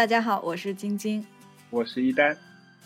大家好，我是晶晶，我是一丹。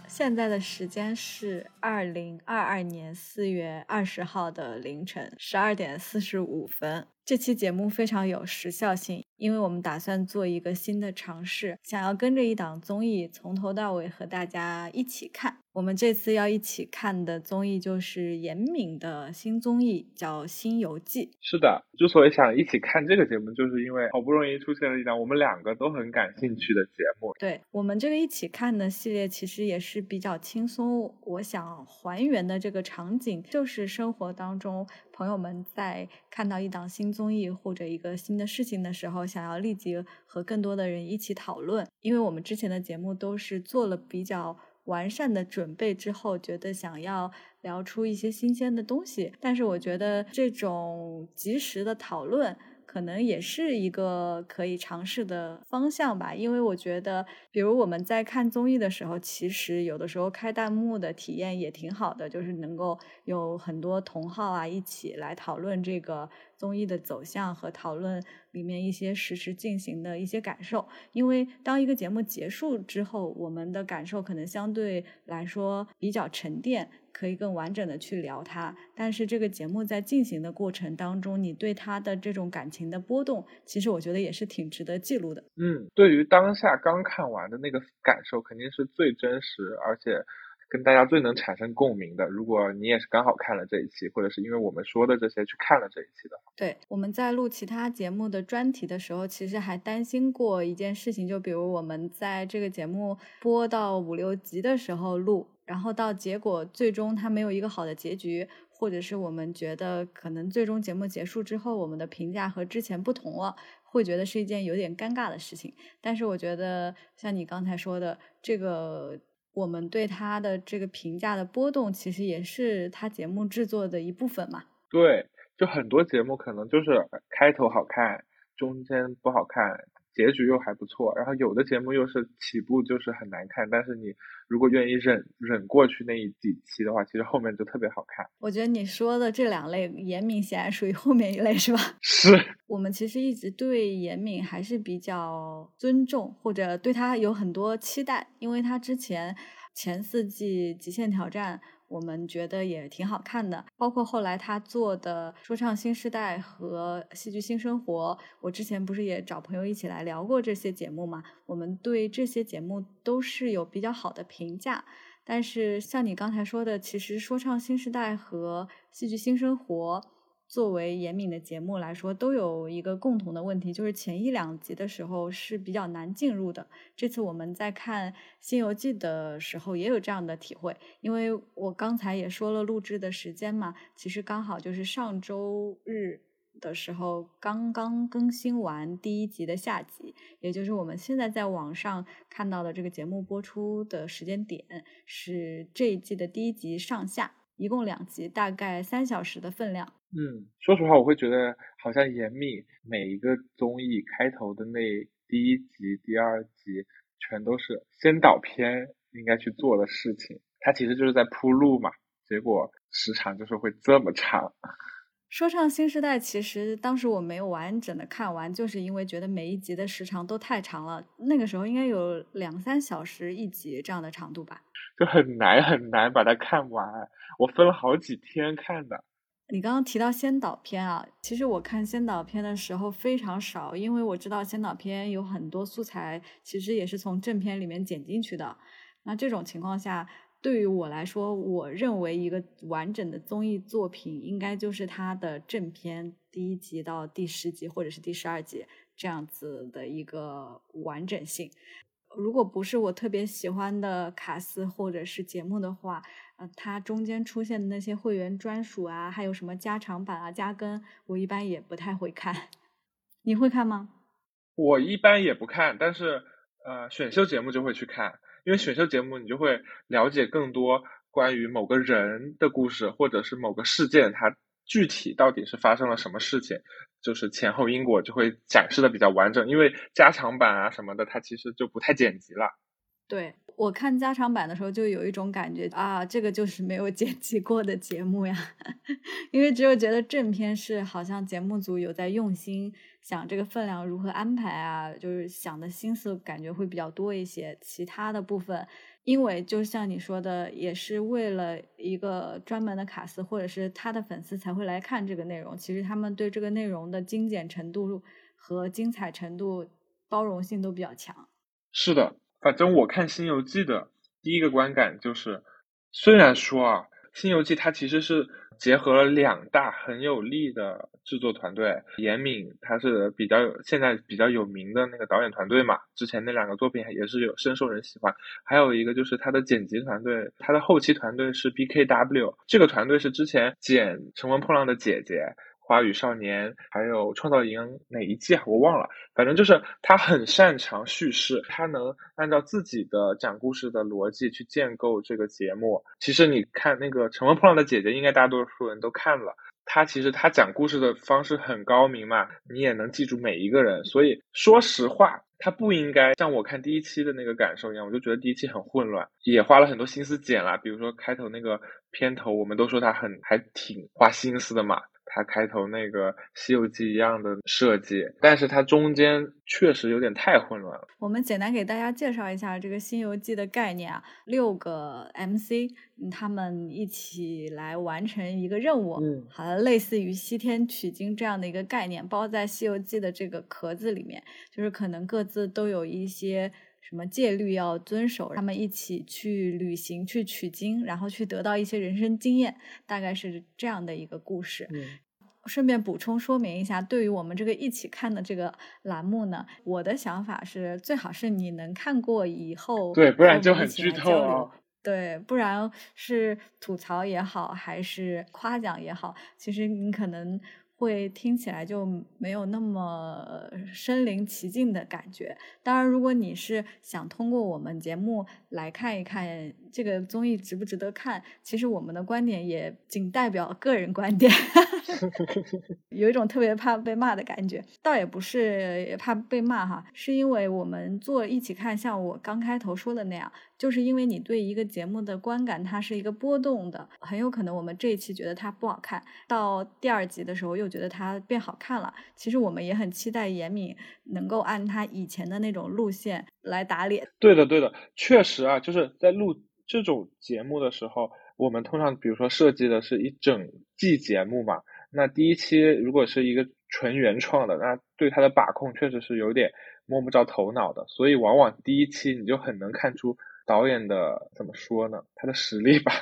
现在的时间是二零二二年四月二十号的凌晨十二点四十五分。这期节目非常有时效性，因为我们打算做一个新的尝试，想要跟着一档综艺从头到尾和大家一起看。我们这次要一起看的综艺就是严敏的新综艺，叫《新游记》。是的，之所以想一起看这个节目，就是因为好不容易出现了一档我们两个都很感兴趣的节目。对我们这个一起看的系列，其实也是比较轻松。我想还原的这个场景，就是生活当中朋友们在看到一档新综艺或者一个新的事情的时候，想要立即和更多的人一起讨论。因为我们之前的节目都是做了比较。完善的准备之后，觉得想要聊出一些新鲜的东西，但是我觉得这种及时的讨论。可能也是一个可以尝试的方向吧，因为我觉得，比如我们在看综艺的时候，其实有的时候开弹幕的体验也挺好的，就是能够有很多同好啊一起来讨论这个综艺的走向和讨论里面一些实时进行的一些感受。因为当一个节目结束之后，我们的感受可能相对来说比较沉淀。可以更完整的去聊它，但是这个节目在进行的过程当中，你对它的这种感情的波动，其实我觉得也是挺值得记录的。嗯，对于当下刚看完的那个感受，肯定是最真实，而且跟大家最能产生共鸣的。如果你也是刚好看了这一期，或者是因为我们说的这些去看了这一期的，对，我们在录其他节目的专题的时候，其实还担心过一件事情，就比如我们在这个节目播到五六集的时候录。然后到结果最终它没有一个好的结局，或者是我们觉得可能最终节目结束之后，我们的评价和之前不同了，会觉得是一件有点尴尬的事情。但是我觉得像你刚才说的，这个我们对他的这个评价的波动，其实也是他节目制作的一部分嘛。对，就很多节目可能就是开头好看，中间不好看。结局又还不错，然后有的节目又是起步就是很难看，但是你如果愿意忍忍过去那一几期的话，其实后面就特别好看。我觉得你说的这两类，严敏显然属于后面一类，是吧？是。我们其实一直对严敏还是比较尊重，或者对他有很多期待，因为他之前前四季《极限挑战》。我们觉得也挺好看的，包括后来他做的《说唱新时代》和《戏剧新生活》，我之前不是也找朋友一起来聊过这些节目嘛？我们对这些节目都是有比较好的评价，但是像你刚才说的，其实《说唱新时代》和《戏剧新生活》。作为严敏的节目来说，都有一个共同的问题，就是前一两集的时候是比较难进入的。这次我们在看《新游记》的时候也有这样的体会，因为我刚才也说了录制的时间嘛，其实刚好就是上周日的时候刚刚更新完第一集的下集，也就是我们现在在网上看到的这个节目播出的时间点是这一季的第一集上下，一共两集，大概三小时的分量。嗯，说实话，我会觉得好像严密每一个综艺开头的那第一集、第二集，全都是先导片应该去做的事情。它其实就是在铺路嘛，结果时长就是会这么长。说唱新时代其实当时我没有完整的看完，就是因为觉得每一集的时长都太长了。那个时候应该有两三小时一集这样的长度吧，就很难很难把它看完。我分了好几天看的。你刚刚提到先导片啊，其实我看先导片的时候非常少，因为我知道先导片有很多素材其实也是从正片里面剪进去的。那这种情况下，对于我来说，我认为一个完整的综艺作品应该就是它的正片第一集到第十集或者是第十二集这样子的一个完整性。如果不是我特别喜欢的卡斯或者是节目的话，呃，它中间出现的那些会员专属啊，还有什么加长版啊、加更，我一般也不太会看。你会看吗？我一般也不看，但是呃，选秀节目就会去看，因为选秀节目你就会了解更多关于某个人的故事，或者是某个事件，它具体到底是发生了什么事情，就是前后因果就会展示的比较完整。因为加长版啊什么的，它其实就不太剪辑了。对我看加长版的时候，就有一种感觉啊，这个就是没有剪辑过的节目呀，因为只有觉得正片是好像节目组有在用心想这个分量如何安排啊，就是想的心思感觉会比较多一些。其他的部分，因为就像你说的，也是为了一个专门的卡司或者是他的粉丝才会来看这个内容。其实他们对这个内容的精简程度和精彩程度、包容性都比较强。是的，反正我看《新游记》的第一个观感就是，虽然说啊。《新游记》它其实是结合了两大很有力的制作团队，严敏他是比较有现在比较有名的那个导演团队嘛，之前那两个作品也是有深受人喜欢。还有一个就是他的剪辑团队，他的后期团队是 BKW，这个团队是之前剪《乘风破浪的姐姐》。花语少年，还有创造营哪一季啊？我忘了。反正就是他很擅长叙事，他能按照自己的讲故事的逻辑去建构这个节目。其实你看那个《乘风破浪的姐姐》，应该大多数人都看了。他其实他讲故事的方式很高明嘛，你也能记住每一个人。所以说实话，他不应该像我看第一期的那个感受一样，我就觉得第一期很混乱，也花了很多心思剪了。比如说开头那个片头，我们都说他很还挺花心思的嘛。它开头那个《西游记》一样的设计，但是它中间确实有点太混乱了。我们简单给大家介绍一下这个《西游记》的概念啊，六个 MC 他们一起来完成一个任务，嗯，好像类似于西天取经这样的一个概念，包在《西游记》的这个壳子里面，就是可能各自都有一些。什么戒律要遵守？他们一起去旅行，去取经，然后去得到一些人生经验，大概是这样的一个故事。顺便补充说明一下，对于我们这个一起看的这个栏目呢，我的想法是，最好是你能看过以后，对，不然就很剧透。对，不然是吐槽也好，还是夸奖也好，其实你可能。会听起来就没有那么身临其境的感觉。当然，如果你是想通过我们节目来看一看这个综艺值不值得看，其实我们的观点也仅代表个人观点，有一种特别怕被骂的感觉。倒也不是怕被骂哈，是因为我们做一起看，像我刚开头说的那样。就是因为你对一个节目的观感，它是一个波动的，很有可能我们这一期觉得它不好看，到第二集的时候又觉得它变好看了。其实我们也很期待严敏能够按他以前的那种路线来打脸。对的，对的，确实啊，就是在录这种节目的时候，我们通常比如说设计的是一整季节目嘛，那第一期如果是一个纯原创的，那对它的把控确实是有点摸不着头脑的，所以往往第一期你就很能看出。导演的怎么说呢？他的实力吧，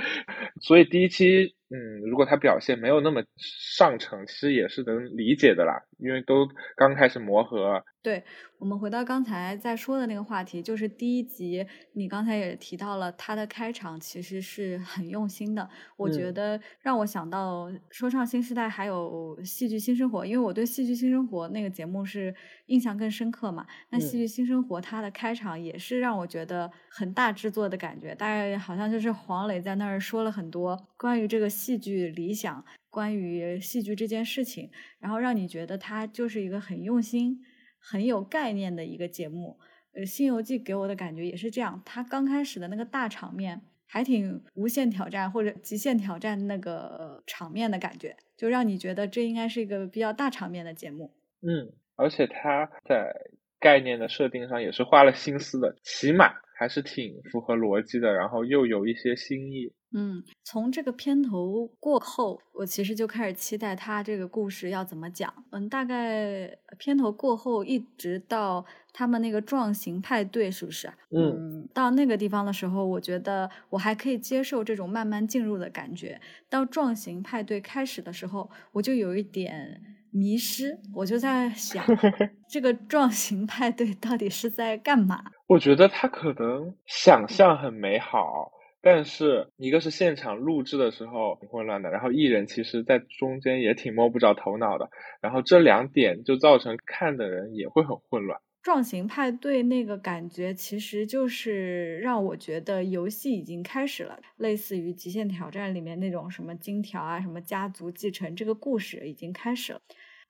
所以第一期，嗯，如果他表现没有那么上乘，其实也是能理解的啦，因为都刚开始磨合。对我们回到刚才在说的那个话题，就是第一集，你刚才也提到了他的开场其实是很用心的。我觉得让我想到《说唱新时代》还有《戏剧新生活》，因为我对《戏剧新生活》那个节目是印象更深刻嘛。那《戏剧新生活》它的开场也是让我觉得很大制作的感觉，大概好像就是黄磊在那儿说了很多关于这个戏剧理想，关于戏剧这件事情，然后让你觉得它就是一个很用心。很有概念的一个节目，呃，《新游记》给我的感觉也是这样。它刚开始的那个大场面，还挺无限挑战或者极限挑战那个场面的感觉，就让你觉得这应该是一个比较大场面的节目。嗯，而且它在概念的设定上也是花了心思的，起码还是挺符合逻辑的，然后又有一些新意。嗯，从这个片头过后，我其实就开始期待他这个故事要怎么讲。嗯，大概片头过后，一直到他们那个壮行派对，是不是？嗯，到那个地方的时候，我觉得我还可以接受这种慢慢进入的感觉。到壮行派对开始的时候，我就有一点迷失，我就在想，这个壮行派对到底是在干嘛？我觉得他可能想象很美好。但是一个是现场录制的时候挺混乱的，然后艺人其实在中间也挺摸不着头脑的，然后这两点就造成看的人也会很混乱。壮行派对那个感觉其实就是让我觉得游戏已经开始了，类似于极限挑战里面那种什么金条啊、什么家族继承这个故事已经开始了，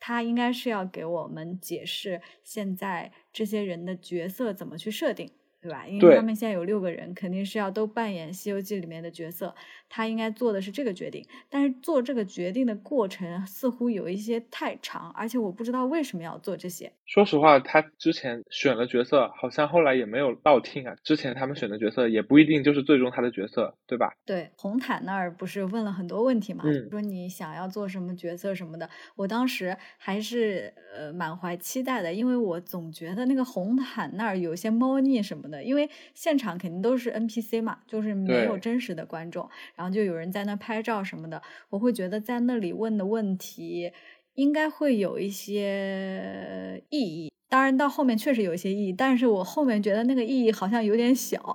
他应该是要给我们解释现在这些人的角色怎么去设定。对吧？因为他们现在有六个人，肯定是要都扮演《西游记》里面的角色。他应该做的是这个决定，但是做这个决定的过程似乎有一些太长，而且我不知道为什么要做这些。说实话，他之前选了角色，好像后来也没有倒听啊。之前他们选的角色也不一定就是最终他的角色，对吧？对，红毯那儿不是问了很多问题嘛，嗯说你想要做什么角色什么的。我当时还是呃满怀期待的，因为我总觉得那个红毯那儿有些猫腻什么的，因为现场肯定都是 NPC 嘛，就是没有真实的观众，然后就有人在那拍照什么的，我会觉得在那里问的问题应该会有一些意义。当然，到后面确实有一些意义，但是我后面觉得那个意义好像有点小。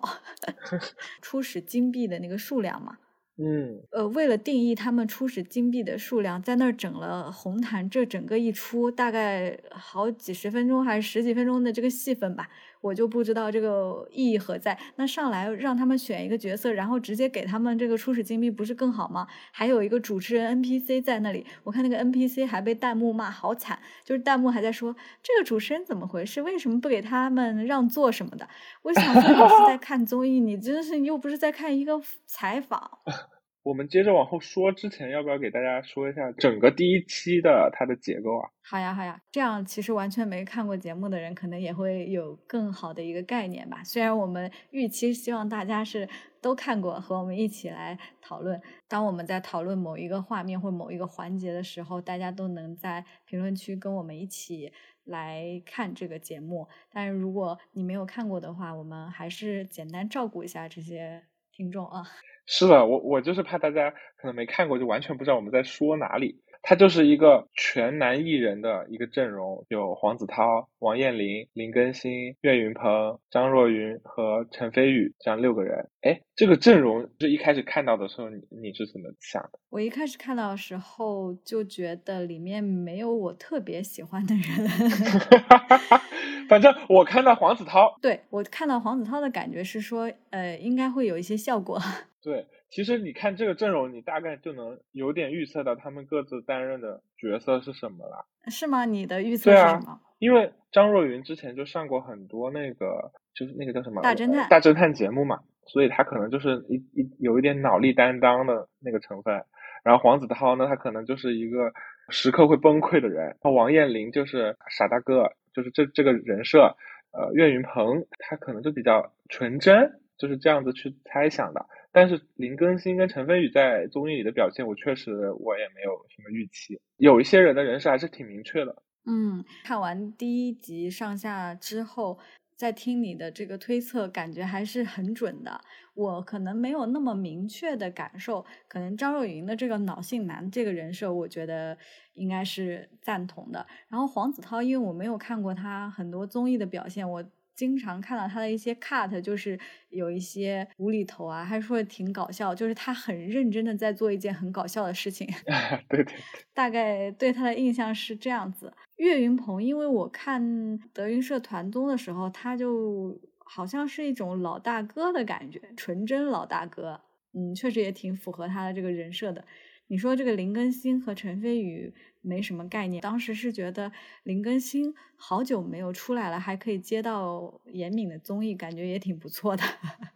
初始金币的那个数量嘛，嗯，呃，为了定义他们初始金币的数量，在那儿整了红毯，这整个一出大概好几十分钟还是十几分钟的这个戏份吧，我就不知道这个意义何在。那上来让他们选一个角色，然后直接给他们这个初始金币，不是更好吗？还有一个主持人 NPC 在那里，我看那个 NPC 还被弹幕骂好惨，就是弹幕还在说这个主持人怎么回事，为什么不给他们让座什么的？我想说你是在 看综艺，你真是又不是在看一个采访。我们接着往后说，之前要不要给大家说一下整个第一期的它的结构啊？好呀，好呀，这样其实完全没看过节目的人，可能也会有更好的一个概念吧。虽然我们预期希望大家是都看过，和我们一起来讨论。当我们在讨论某一个画面或某一个环节的时候，大家都能在评论区跟我们一起来看这个节目。但是如果你没有看过的话，我们还是简单照顾一下这些听众啊。是的，我我就是怕大家可能没看过，就完全不知道我们在说哪里。它就是一个全男艺人的一个阵容，有黄子韬、王彦霖、林更新、岳云鹏、张若昀和陈飞宇这样六个人。哎，这个阵容是一开始看到的时候，你你是怎么想的？我一开始看到的时候就觉得里面没有我特别喜欢的人。反正我看到黄子韬，对我看到黄子韬的感觉是说，呃，应该会有一些效果。对，其实你看这个阵容，你大概就能有点预测到他们各自担任的角色是什么了。是吗？你的预测是什么？因为张若昀之前就上过很多那个，就是那个叫什么大侦探呃大侦探节目嘛，所以他可能就是一一有一点脑力担当的那个成分。然后黄子韬呢，他可能就是一个时刻会崩溃的人。然后王彦霖就是傻大个，就是这这个人设。呃，岳云鹏他可能就比较纯真，就是这样子去猜想的。但是林更新跟陈飞宇在综艺里的表现，我确实我也没有什么预期。有一些人的人设还是挺明确的。嗯，看完第一集上下之后，在听你的这个推测，感觉还是很准的。我可能没有那么明确的感受，可能张若昀的这个脑性男这个人设，我觉得应该是赞同的。然后黄子韬，因为我没有看过他很多综艺的表现，我经常看到他的一些 cut，就是有一些无厘头啊，还说挺搞笑，就是他很认真的在做一件很搞笑的事情。对对对，大概对他的印象是这样子。岳云鹏，因为我看德云社团综的时候，他就好像是一种老大哥的感觉，纯真老大哥。嗯，确实也挺符合他的这个人设的。你说这个林更新和陈飞宇没什么概念，当时是觉得林更新好久没有出来了，还可以接到严敏的综艺，感觉也挺不错的。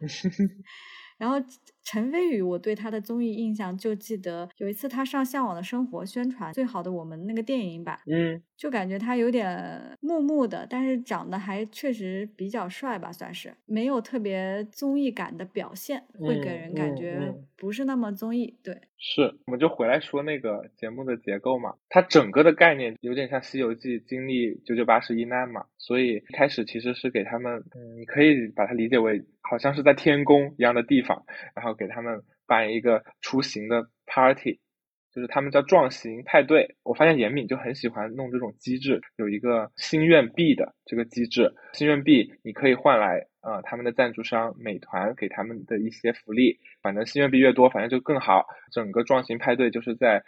然后陈飞宇，我对他的综艺印象就记得有一次他上《向往的生活》宣传《最好的我们》那个电影版，嗯，就感觉他有点木木的，但是长得还确实比较帅吧，算是没有特别综艺感的表现，会给人感嗯觉嗯不是那么综艺。对，是，我们就回来说那个节目的结构嘛，它整个的概念有点像《西游记》经历九九八十一难嘛，所以一开始其实是给他们，嗯，你可以把它理解为好像是在天宫一样的地方，然后给他们办一个出行的 party，就是他们叫壮行派对。我发现严敏就很喜欢弄这种机制，有一个心愿币的这个机制，心愿币你可以换来呃他们的赞助商美团给他们的一些福利，反正心愿币越多，反正就更好。整个壮行派对就是在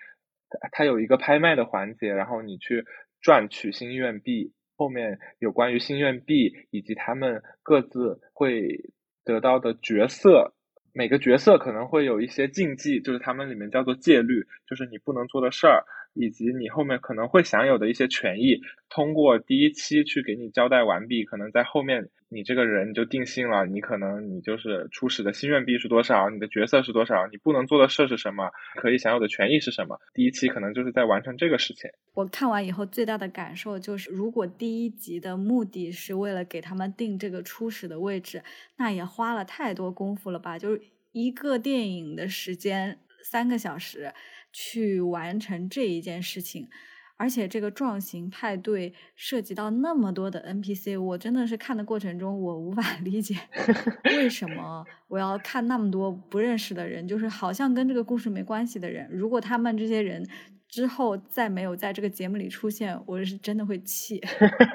它有一个拍卖的环节，然后你去赚取心愿币。后面有关于心愿币以及他们各自会得到的角色，每个角色可能会有一些禁忌，就是他们里面叫做戒律，就是你不能做的事儿，以及你后面可能会享有的一些权益，通过第一期去给你交代完毕，可能在后面你这个人就定性了，你可能你就是初始的心愿币是多少，你的角色是多少，你不能做的事是什么，可以享有的权益是什么。第一期可能就是在完成这个事情。我看完以后最大的感受就是，如果第一集的目的是为了给他们定这个初始的位置，那也花了太多功夫了吧？就是一个电影的时间三个小时。去完成这一件事情，而且这个壮行派对涉及到那么多的 NPC，我真的是看的过程中我无法 理解 为什么我要看那么多不认识的人，就是好像跟这个故事没关系的人。如果他们这些人之后再没有在这个节目里出现，我是真的会气。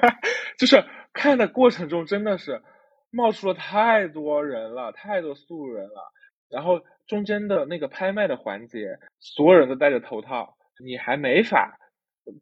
就是看的过程中真的是冒出了太多人了，太多素人了，然后。中间的那个拍卖的环节，所有人都戴着头套，你还没法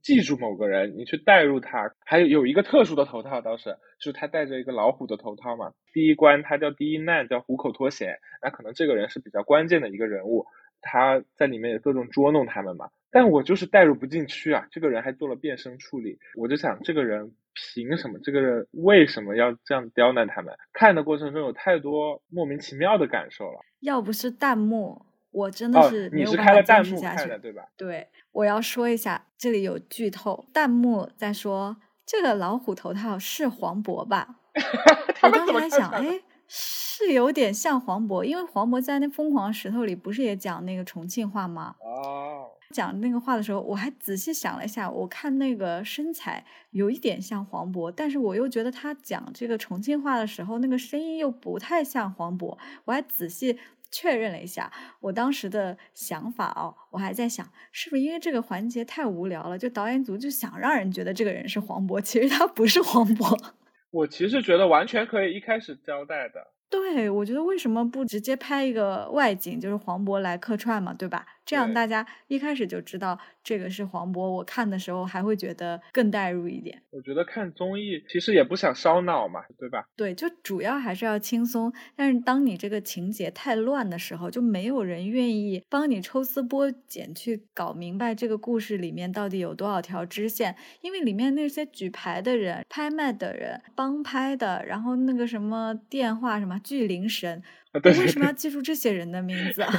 记住某个人，你去代入他。还有有一个特殊的头套，倒是就是他戴着一个老虎的头套嘛。第一关他叫第一难，叫虎口脱险，那可能这个人是比较关键的一个人物，他在里面也各种捉弄他们嘛。但我就是代入不进去啊！这个人还做了变声处理，我就想这个人凭什么？这个人为什么要这样刁难他们？看的过程中有太多莫名其妙的感受了。要不是弹幕，我真的是你是开了弹幕下去，对吧？对，我要说一下，这里有剧透，弹幕在说这个老虎头套是黄渤吧？我当时还想，哎。是有点像黄渤，因为黄渤在那《疯狂石头》里不是也讲那个重庆话吗？哦，讲那个话的时候，我还仔细想了一下，我看那个身材有一点像黄渤，但是我又觉得他讲这个重庆话的时候，那个声音又不太像黄渤。我还仔细确认了一下，我当时的想法哦，我还在想，是不是因为这个环节太无聊了，就导演组就想让人觉得这个人是黄渤，其实他不是黄渤。我其实觉得完全可以一开始交代的。对，我觉得为什么不直接拍一个外景，就是黄渤来客串嘛，对吧？这样大家一开始就知道这个是黄渤，我看的时候还会觉得更带入一点。我觉得看综艺其实也不想烧脑嘛，对吧？对，就主要还是要轻松。但是当你这个情节太乱的时候，就没有人愿意帮你抽丝剥茧去搞明白这个故事里面到底有多少条支线。因为里面那些举牌的人、拍卖的人、帮拍的，然后那个什么电话什么巨灵神。为什么要记住这些人的名字啊？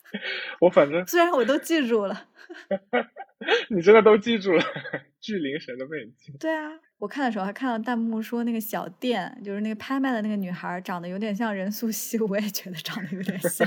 我反正虽然我都记住了，你真的都记住了，巨灵神的背景。对啊，我看的时候还看到弹幕说那个小店，就是那个拍卖的那个女孩长得有点像任素汐，我也觉得长得有点像。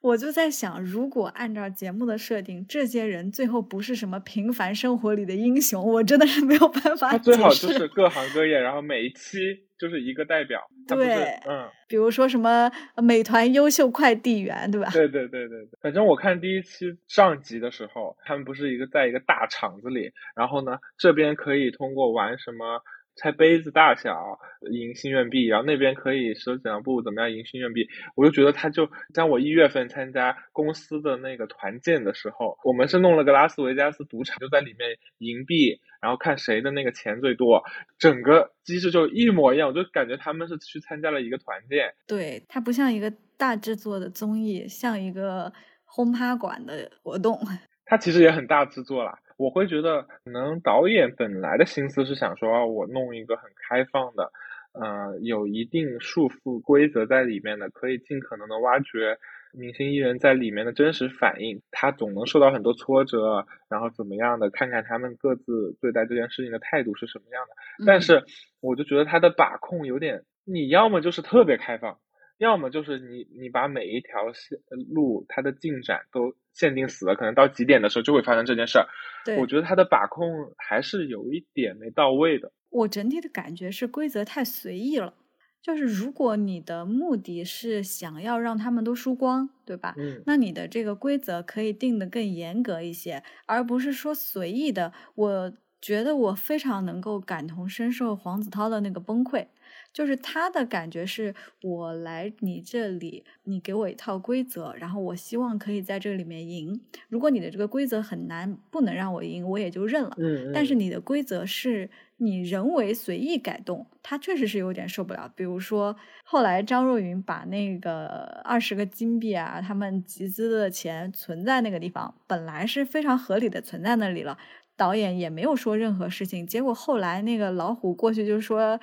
我就在想，如果按照节目的设定，这些人最后不是什么平凡生活里的英雄，我真的是没有办法。他最好就是各行各业，然后每一期。就是一个代表，对，嗯，比如说什么美团优秀快递员，对吧？对对对对对。反正我看第一期上集的时候，他们不是一个在一个大厂子里，然后呢，这边可以通过玩什么。猜杯子大小赢心愿币，然后那边可以手指两步怎么样赢心愿币？我就觉得他就像我一月份参加公司的那个团建的时候，我们是弄了个拉斯维加斯赌场，就在里面赢币，然后看谁的那个钱最多，整个机制就一模一样，我就感觉他们是去参加了一个团建。对，它不像一个大制作的综艺，像一个轰趴馆的活动。它其实也很大制作啦。我会觉得，可能导演本来的心思是想说，我弄一个很开放的，呃，有一定束缚规则在里面的，可以尽可能的挖掘明星艺人在里面的真实反应。他总能受到很多挫折，然后怎么样的，看看他们各自对待这件事情的态度是什么样的。但是，我就觉得他的把控有点，你要么就是特别开放。要么就是你，你把每一条线路它的进展都限定死了，可能到几点的时候就会发生这件事儿。对，我觉得他的把控还是有一点没到位的。我整体的感觉是规则太随意了，就是如果你的目的是想要让他们都输光，对吧？嗯，那你的这个规则可以定的更严格一些，而不是说随意的我。觉得我非常能够感同身受黄子韬的那个崩溃。就是他的感觉是，我来你这里，你给我一套规则，然后我希望可以在这里面赢。如果你的这个规则很难，不能让我赢，我也就认了。嗯，但是你的规则是你人为随意改动，他确实是有点受不了。比如说，后来张若昀把那个二十个金币啊，他们集资的钱存在那个地方，本来是非常合理的存在那里了，导演也没有说任何事情。结果后来那个老虎过去就说。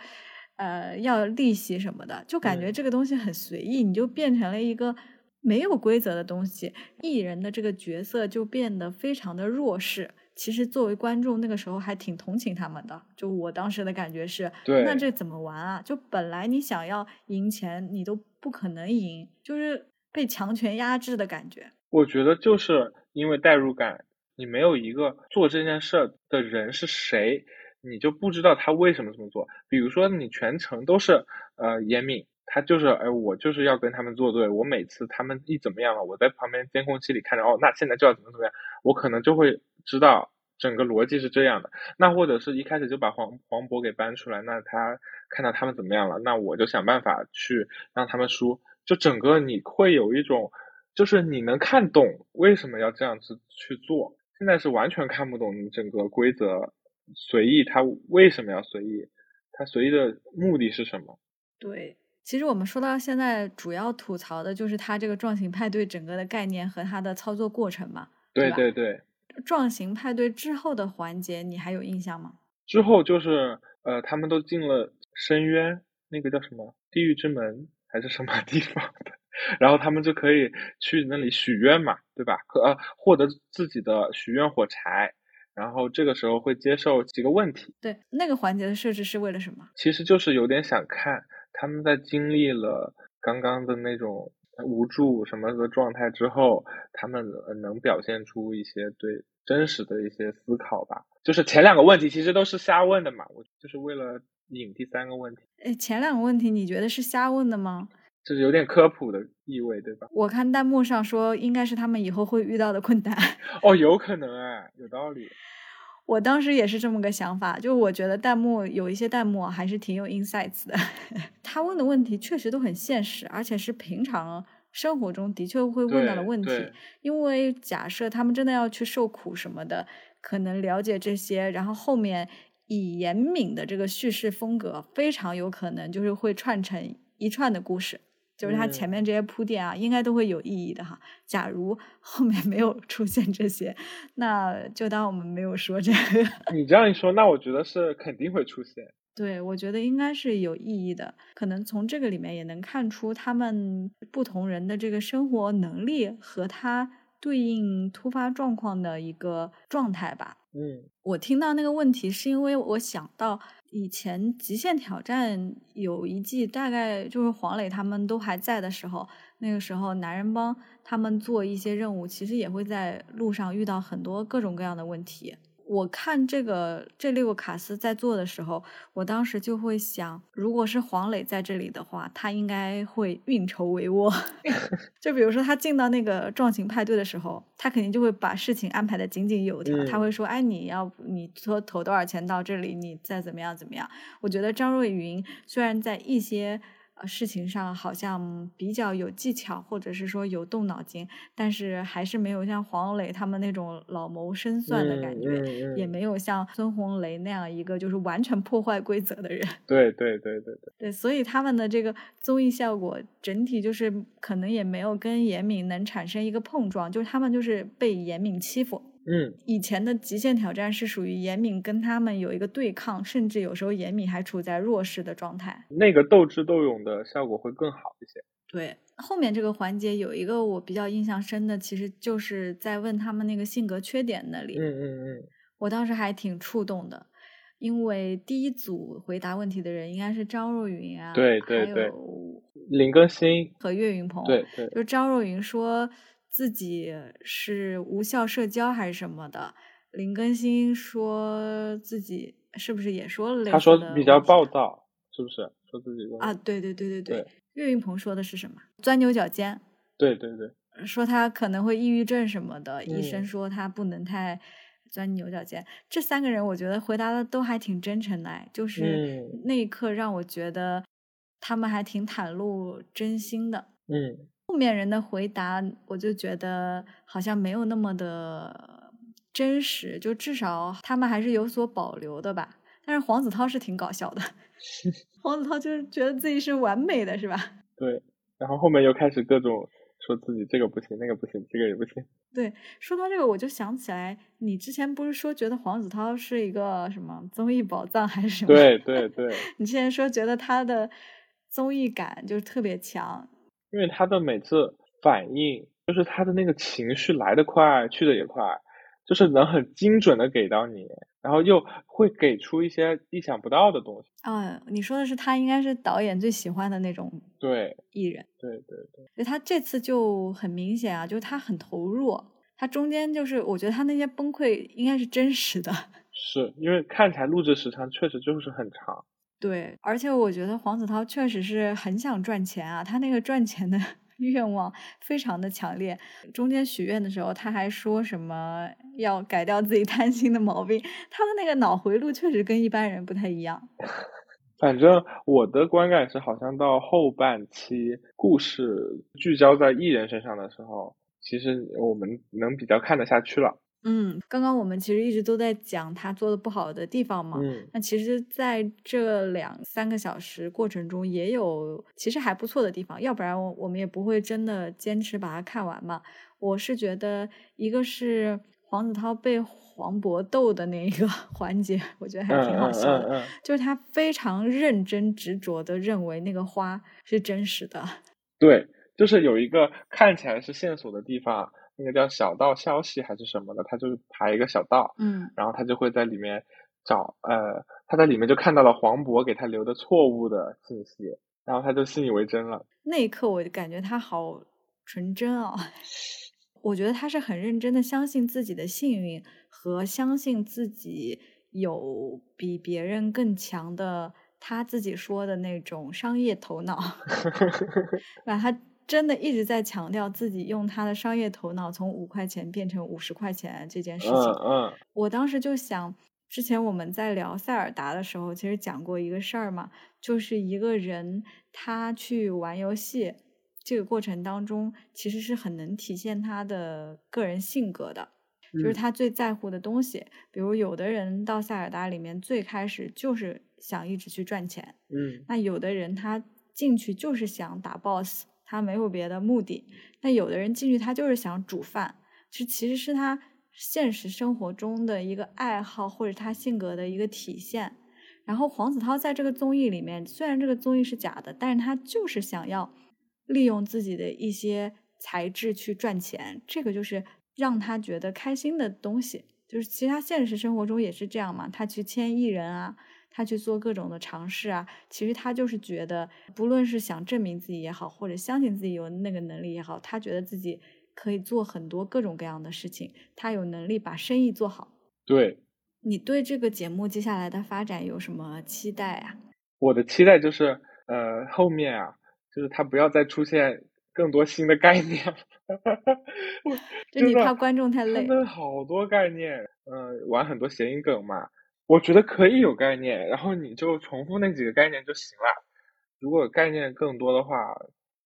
呃，要利息什么的，就感觉这个东西很随意，你就变成了一个没有规则的东西。艺人的这个角色就变得非常的弱势。其实作为观众，那个时候还挺同情他们的。就我当时的感觉是，那这怎么玩啊？就本来你想要赢钱，你都不可能赢，就是被强权压制的感觉。我觉得就是因为代入感，你没有一个做这件事的人是谁。你就不知道他为什么这么做。比如说，你全程都是呃严敏，他就是哎，我就是要跟他们作对。我每次他们一怎么样了，我在旁边监控器里看着，哦，那现在就要怎么怎么样，我可能就会知道整个逻辑是这样的。那或者是一开始就把黄黄渤给搬出来，那他看到他们怎么样了，那我就想办法去让他们输。就整个你会有一种，就是你能看懂为什么要这样子去做。现在是完全看不懂你整个规则。随意，他为什么要随意？他随意的目的是什么？对，其实我们说到现在，主要吐槽的就是他这个撞型派对整个的概念和他的操作过程嘛。对对对。撞型派对之后的环节，你还有印象吗？之后就是呃，他们都进了深渊，那个叫什么地狱之门还是什么 地方的？然后他们就可以去那里许愿嘛，对吧？可呃，获得自己的许愿火柴。然后这个时候会接受几个问题。对，那个环节的设置是为了什么？其实就是有点想看他们在经历了刚刚的那种无助什么的状态之后，他们能表现出一些对真实的一些思考吧。就是前两个问题其实都是瞎问的嘛，我就是为了引第三个问题。哎，前两个问题你觉得是瞎问的吗？就是有点科普的意味，对吧？我看弹幕上说，应该是他们以后会遇到的困难。哦，有可能哎，有道理。我当时也是这么个想法，就我觉得弹幕有一些弹幕还是挺有 insights 的。他问的问题确实都很现实，而且是平常生活中的确会问到的问题。因为假设他们真的要去受苦什么的，可能了解这些，然后后面以严敏的这个叙事风格，非常有可能就是会串成一串的故事。就是他前面这些铺垫啊，应该都会有意义的哈。假如后面没有出现这些，那就当我们没有说这个。你这样一说，那我觉得是肯定会出现。对，我觉得应该是有意义的。可能从这个里面也能看出他们不同人的这个生活能力和他对应突发状况的一个状态吧。嗯，我听到那个问题是因为我想到。以前《极限挑战》有一季，大概就是黄磊他们都还在的时候，那个时候男人帮他们做一些任务，其实也会在路上遇到很多各种各样的问题。我看这个这六个卡司在做的时候，我当时就会想，如果是黄磊在这里的话，他应该会运筹帷幄。就比如说他进到那个壮行派对的时候，他肯定就会把事情安排的井井有条。他会说：“哎，你要你说投多少钱到这里，你再怎么样怎么样。”我觉得张若昀虽然在一些。事情上好像比较有技巧，或者是说有动脑筋，但是还是没有像黄磊他们那种老谋深算的感觉，也没有像孙红雷那样一个就是完全破坏规则的人。对对对对对。对，所以他们的这个综艺效果整体就是可能也没有跟严敏能产生一个碰撞，就是他们就是被严敏欺负。嗯，以前的极限挑战是属于严敏跟他们有一个对抗，甚至有时候严敏还处在弱势的状态，那个斗智斗勇的效果会更好一些。对，后面这个环节有一个我比较印象深的，其实就是在问他们那个性格缺点那里。嗯嗯嗯，我当时还挺触动的，因为第一组回答问题的人应该是张若昀啊，对对对，林更新和岳云鹏，对对，就张若昀说。自己是无效社交还是什么的？林更新说自己是不是也说了？他说比较暴躁，是不是？说自己啊，对对对对对。岳云鹏说的是什么？钻牛角尖。对对对。说他可能会抑郁症什么的，医生说他不能太钻牛角尖。这三个人我觉得回答的都还挺真诚的，哎，就是那一刻让我觉得他们还挺袒露真心的。嗯，后面人的回答我就觉得好像没有那么的真实，就至少他们还是有所保留的吧。但是黄子韬是挺搞笑的，黄子韬就是觉得自己是完美的，是吧？对，然后后面又开始各种说自己这个不行，那个不行，这个也不行。对，说到这个，我就想起来，你之前不是说觉得黄子韬是一个什么综艺宝藏还是什么？对 对对。你之前说觉得他的综艺感就是特别强，因为他的每次反应，就是他的那个情绪来得快，去的也快。就是能很精准的给到你，然后又会给出一些意想不到的东西。啊，你说的是他应该是导演最喜欢的那种对艺人。对对对，所以他这次就很明显啊，就是他很投入。他中间就是我觉得他那些崩溃应该是真实的。是因为看起来录制时长确实就是很长。对，而且我觉得黄子韬确实是很想赚钱啊，他那个赚钱的。愿望非常的强烈，中间许愿的时候，他还说什么要改掉自己贪心的毛病。他的那个脑回路确实跟一般人不太一样。反正我的观感是，好像到后半期故事聚焦在艺人身上的时候，其实我们能比较看得下去了。嗯，刚刚我们其实一直都在讲他做的不好的地方嘛。嗯，那其实在这两三个小时过程中，也有其实还不错的地方，要不然我们也不会真的坚持把它看完嘛。我是觉得，一个是黄子韬被黄渤逗的那一个 环节，我觉得还挺好笑的，就是他非常认真执着的认为那个花是真实的。对，就是有一个看起来是线索的地方。那个叫小道消息还是什么的，他就是排一个小道，嗯，然后他就会在里面找，呃，他在里面就看到了黄渤给他留的错误的信息，然后他就信以为真了。那一刻我就感觉他好纯真哦，我觉得他是很认真的相信自己的幸运和相信自己有比别人更强的他自己说的那种商业头脑 把他。真的一直在强调自己用他的商业头脑从五块钱变成五十块钱这件事情。嗯嗯，我当时就想，之前我们在聊塞尔达的时候，其实讲过一个事儿嘛，就是一个人他去玩游戏这个过程当中，其实是很能体现他的个人性格的，就是他最在乎的东西。比如有的人到塞尔达里面最开始就是想一直去赚钱，嗯，那有的人他进去就是想打 BOSS。他没有别的目的，那有的人进去他就是想煮饭，这其实是他现实生活中的一个爱好，或者他性格的一个体现。然后黄子韬在这个综艺里面，虽然这个综艺是假的，但是他就是想要利用自己的一些才智去赚钱，这个就是让他觉得开心的东西。就是其他现实生活中也是这样嘛，他去签艺人啊。他去做各种的尝试啊，其实他就是觉得，不论是想证明自己也好，或者相信自己有那个能力也好，他觉得自己可以做很多各种各样的事情，他有能力把生意做好。对，你对这个节目接下来的发展有什么期待啊？我的期待就是，呃，后面啊，就是他不要再出现更多新的概念了。就你怕观众太累？真的好多概念，嗯，玩很多谐音梗嘛。我觉得可以有概念，然后你就重复那几个概念就行了。如果概念更多的话，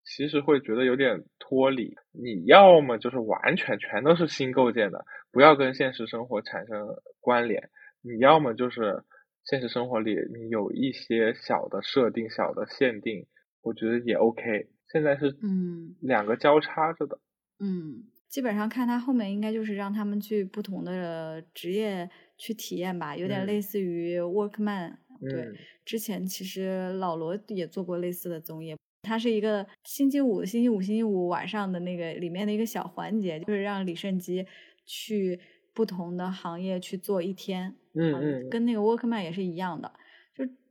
其实会觉得有点脱离。你要么就是完全全都是新构建的，不要跟现实生活产生关联；你要么就是现实生活里你有一些小的设定、小的限定，我觉得也 OK。现在是嗯两个交叉着的，嗯，基本上看他后面应该就是让他们去不同的职业。去体验吧，有点类似于 Workman。对，之前其实老罗也做过类似的综艺，它是一个星期五、星期五、星期五晚上的那个里面的一个小环节，就是让李胜基去不同的行业去做一天。嗯嗯，跟那个 Workman 也是一样的。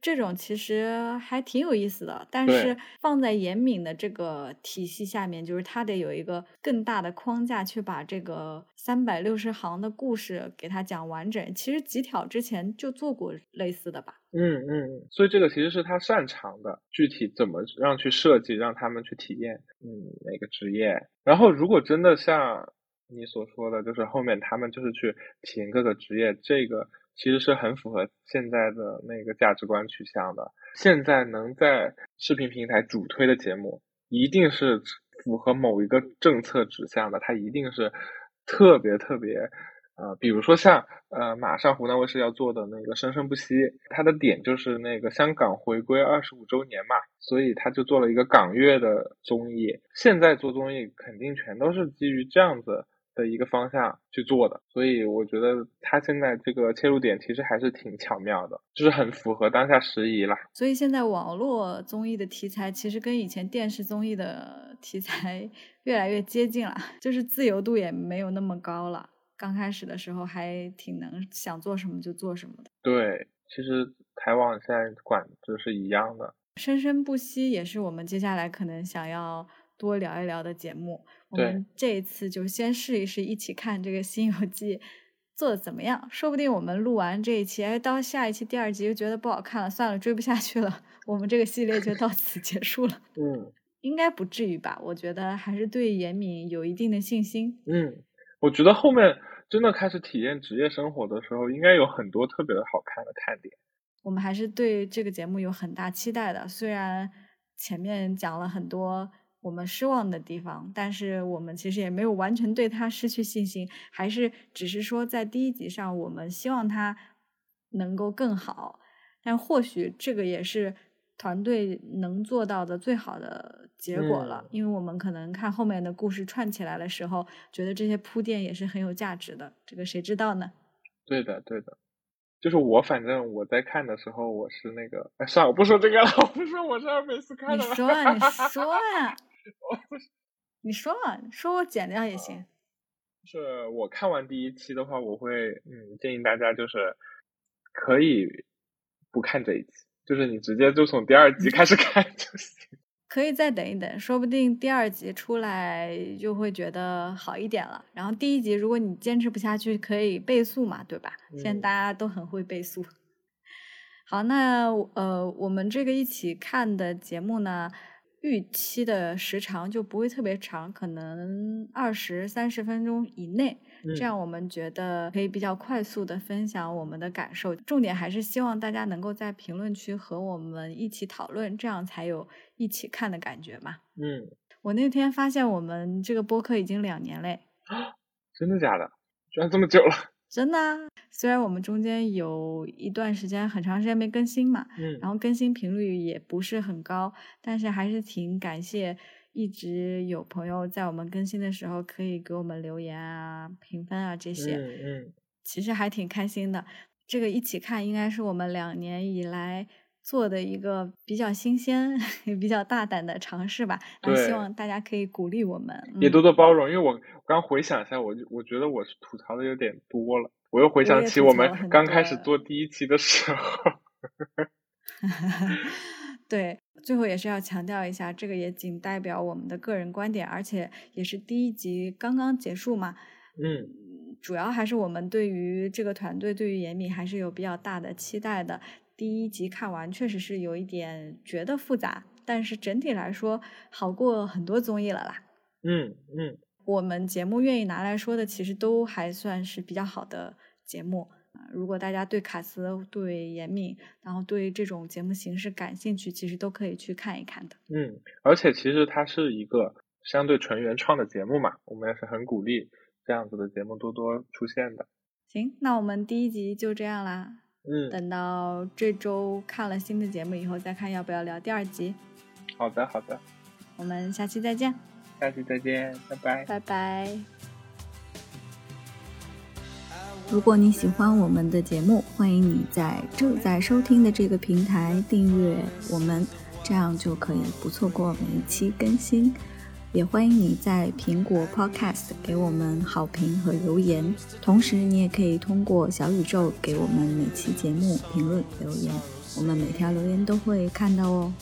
就这种其实还挺有意思的，但是放在严敏的这个体系下面，就是他得有一个更大的框架去把这个三百六十行的故事给他讲完整。其实极挑之前就做过类似的吧？嗯嗯，所以这个其实是他擅长的，具体怎么让去设计，让他们去体验，嗯，哪个职业。然后如果真的像你所说的，就是后面他们就是去体验各个职业，这个其实是很符合现在的那个价值观取向的。现在能在视频平台主推的节目，一定是符合某一个政策指向的，它一定是特别特别。呃，比如说像呃，马上湖南卫视要做的那个《生生不息》，它的点就是那个香港回归二十五周年嘛，所以他就做了一个港乐的综艺。现在做综艺肯定全都是基于这样子的一个方向去做的，所以我觉得他现在这个切入点其实还是挺巧妙的，就是很符合当下时宜啦。所以现在网络综艺的题材其实跟以前电视综艺的题材 越来越接近了，就是自由度也没有那么高了。刚开始的时候还挺能想做什么就做什么的。对，其实台网现在管制是一样的。生生不息也是我们接下来可能想要多聊一聊的节目。我们这一次就先试一试，一起看这个《新游记》做的怎么样。说不定我们录完这一期，哎，到下一期第二集又觉得不好看了，算了，追不下去了，我们这个系列就到此结束了。嗯，应该不至于吧？我觉得还是对严敏有一定的信心。嗯。我觉得后面真的开始体验职业生活的时候，应该有很多特别的好看的看点。我们还是对这个节目有很大期待的，虽然前面讲了很多我们失望的地方，但是我们其实也没有完全对他失去信心，还是只是说在第一集上我们希望他能够更好，但或许这个也是。团队能做到的最好的结果了，因为我们可能看后面的故事串起来的时候，觉得这些铺垫也是很有价值的。这个谁知道呢？对的，对的，就是我反正我在看的时候，我是那个，哎，算了，我不说这个了，我不说我是二每次看的。你说啊，你说呀，你说嘛，说我剪掉也行。是我看完第一期的话，我会嗯建议大家就是可以不看这一期。就是你直接就从第二集开始看就行，可以再等一等，说不定第二集出来就会觉得好一点了。然后第一集如果你坚持不下去，可以倍速嘛，对吧？现在大家都很会倍速。好，那呃，我们这个一起看的节目呢？预期的时长就不会特别长，可能二十三十分钟以内，这样我们觉得可以比较快速的分享我们的感受。重点还是希望大家能够在评论区和我们一起讨论，这样才有一起看的感觉嘛。嗯，我那天发现我们这个播客已经两年嘞，真的假的？居然这么久了。真的，虽然我们中间有一段时间很长时间没更新嘛，嗯，然后更新频率也不是很高，但是还是挺感谢一直有朋友在我们更新的时候可以给我们留言啊、评分啊这些，嗯嗯，其实还挺开心的。这个一起看应该是我们两年以来。做的一个比较新鲜、也比较大胆的尝试吧，那希望大家可以鼓励我们，也多多包容。因为我刚回想一下，我我觉得我是吐槽的有点多了。我又回想起我们刚开始做第一期的时候，对，最后也是要强调一下，这个也仅代表我们的个人观点，而且也是第一集刚刚结束嘛。嗯，主要还是我们对于这个团队，对于严敏还是有比较大的期待的。第一集看完确实是有一点觉得复杂，但是整体来说好过很多综艺了啦。嗯嗯，我们节目愿意拿来说的，其实都还算是比较好的节目。如果大家对卡斯、对严敏，然后对这种节目形式感兴趣，其实都可以去看一看的。嗯，而且其实它是一个相对纯原创的节目嘛，我们也是很鼓励这样子的节目多多出现的。行，那我们第一集就这样啦。嗯，等到这周看了新的节目以后，再看要不要聊第二集。好的，好的，我们下期再见。下期再见，拜拜。拜拜。如果你喜欢我们的节目，欢迎你在正在收听的这个平台订阅我们，这样就可以不错过每一期更新。也欢迎你在苹果 Podcast 给我们好评和留言，同时你也可以通过小宇宙给我们每期节目评论留言，我们每条留言都会看到哦。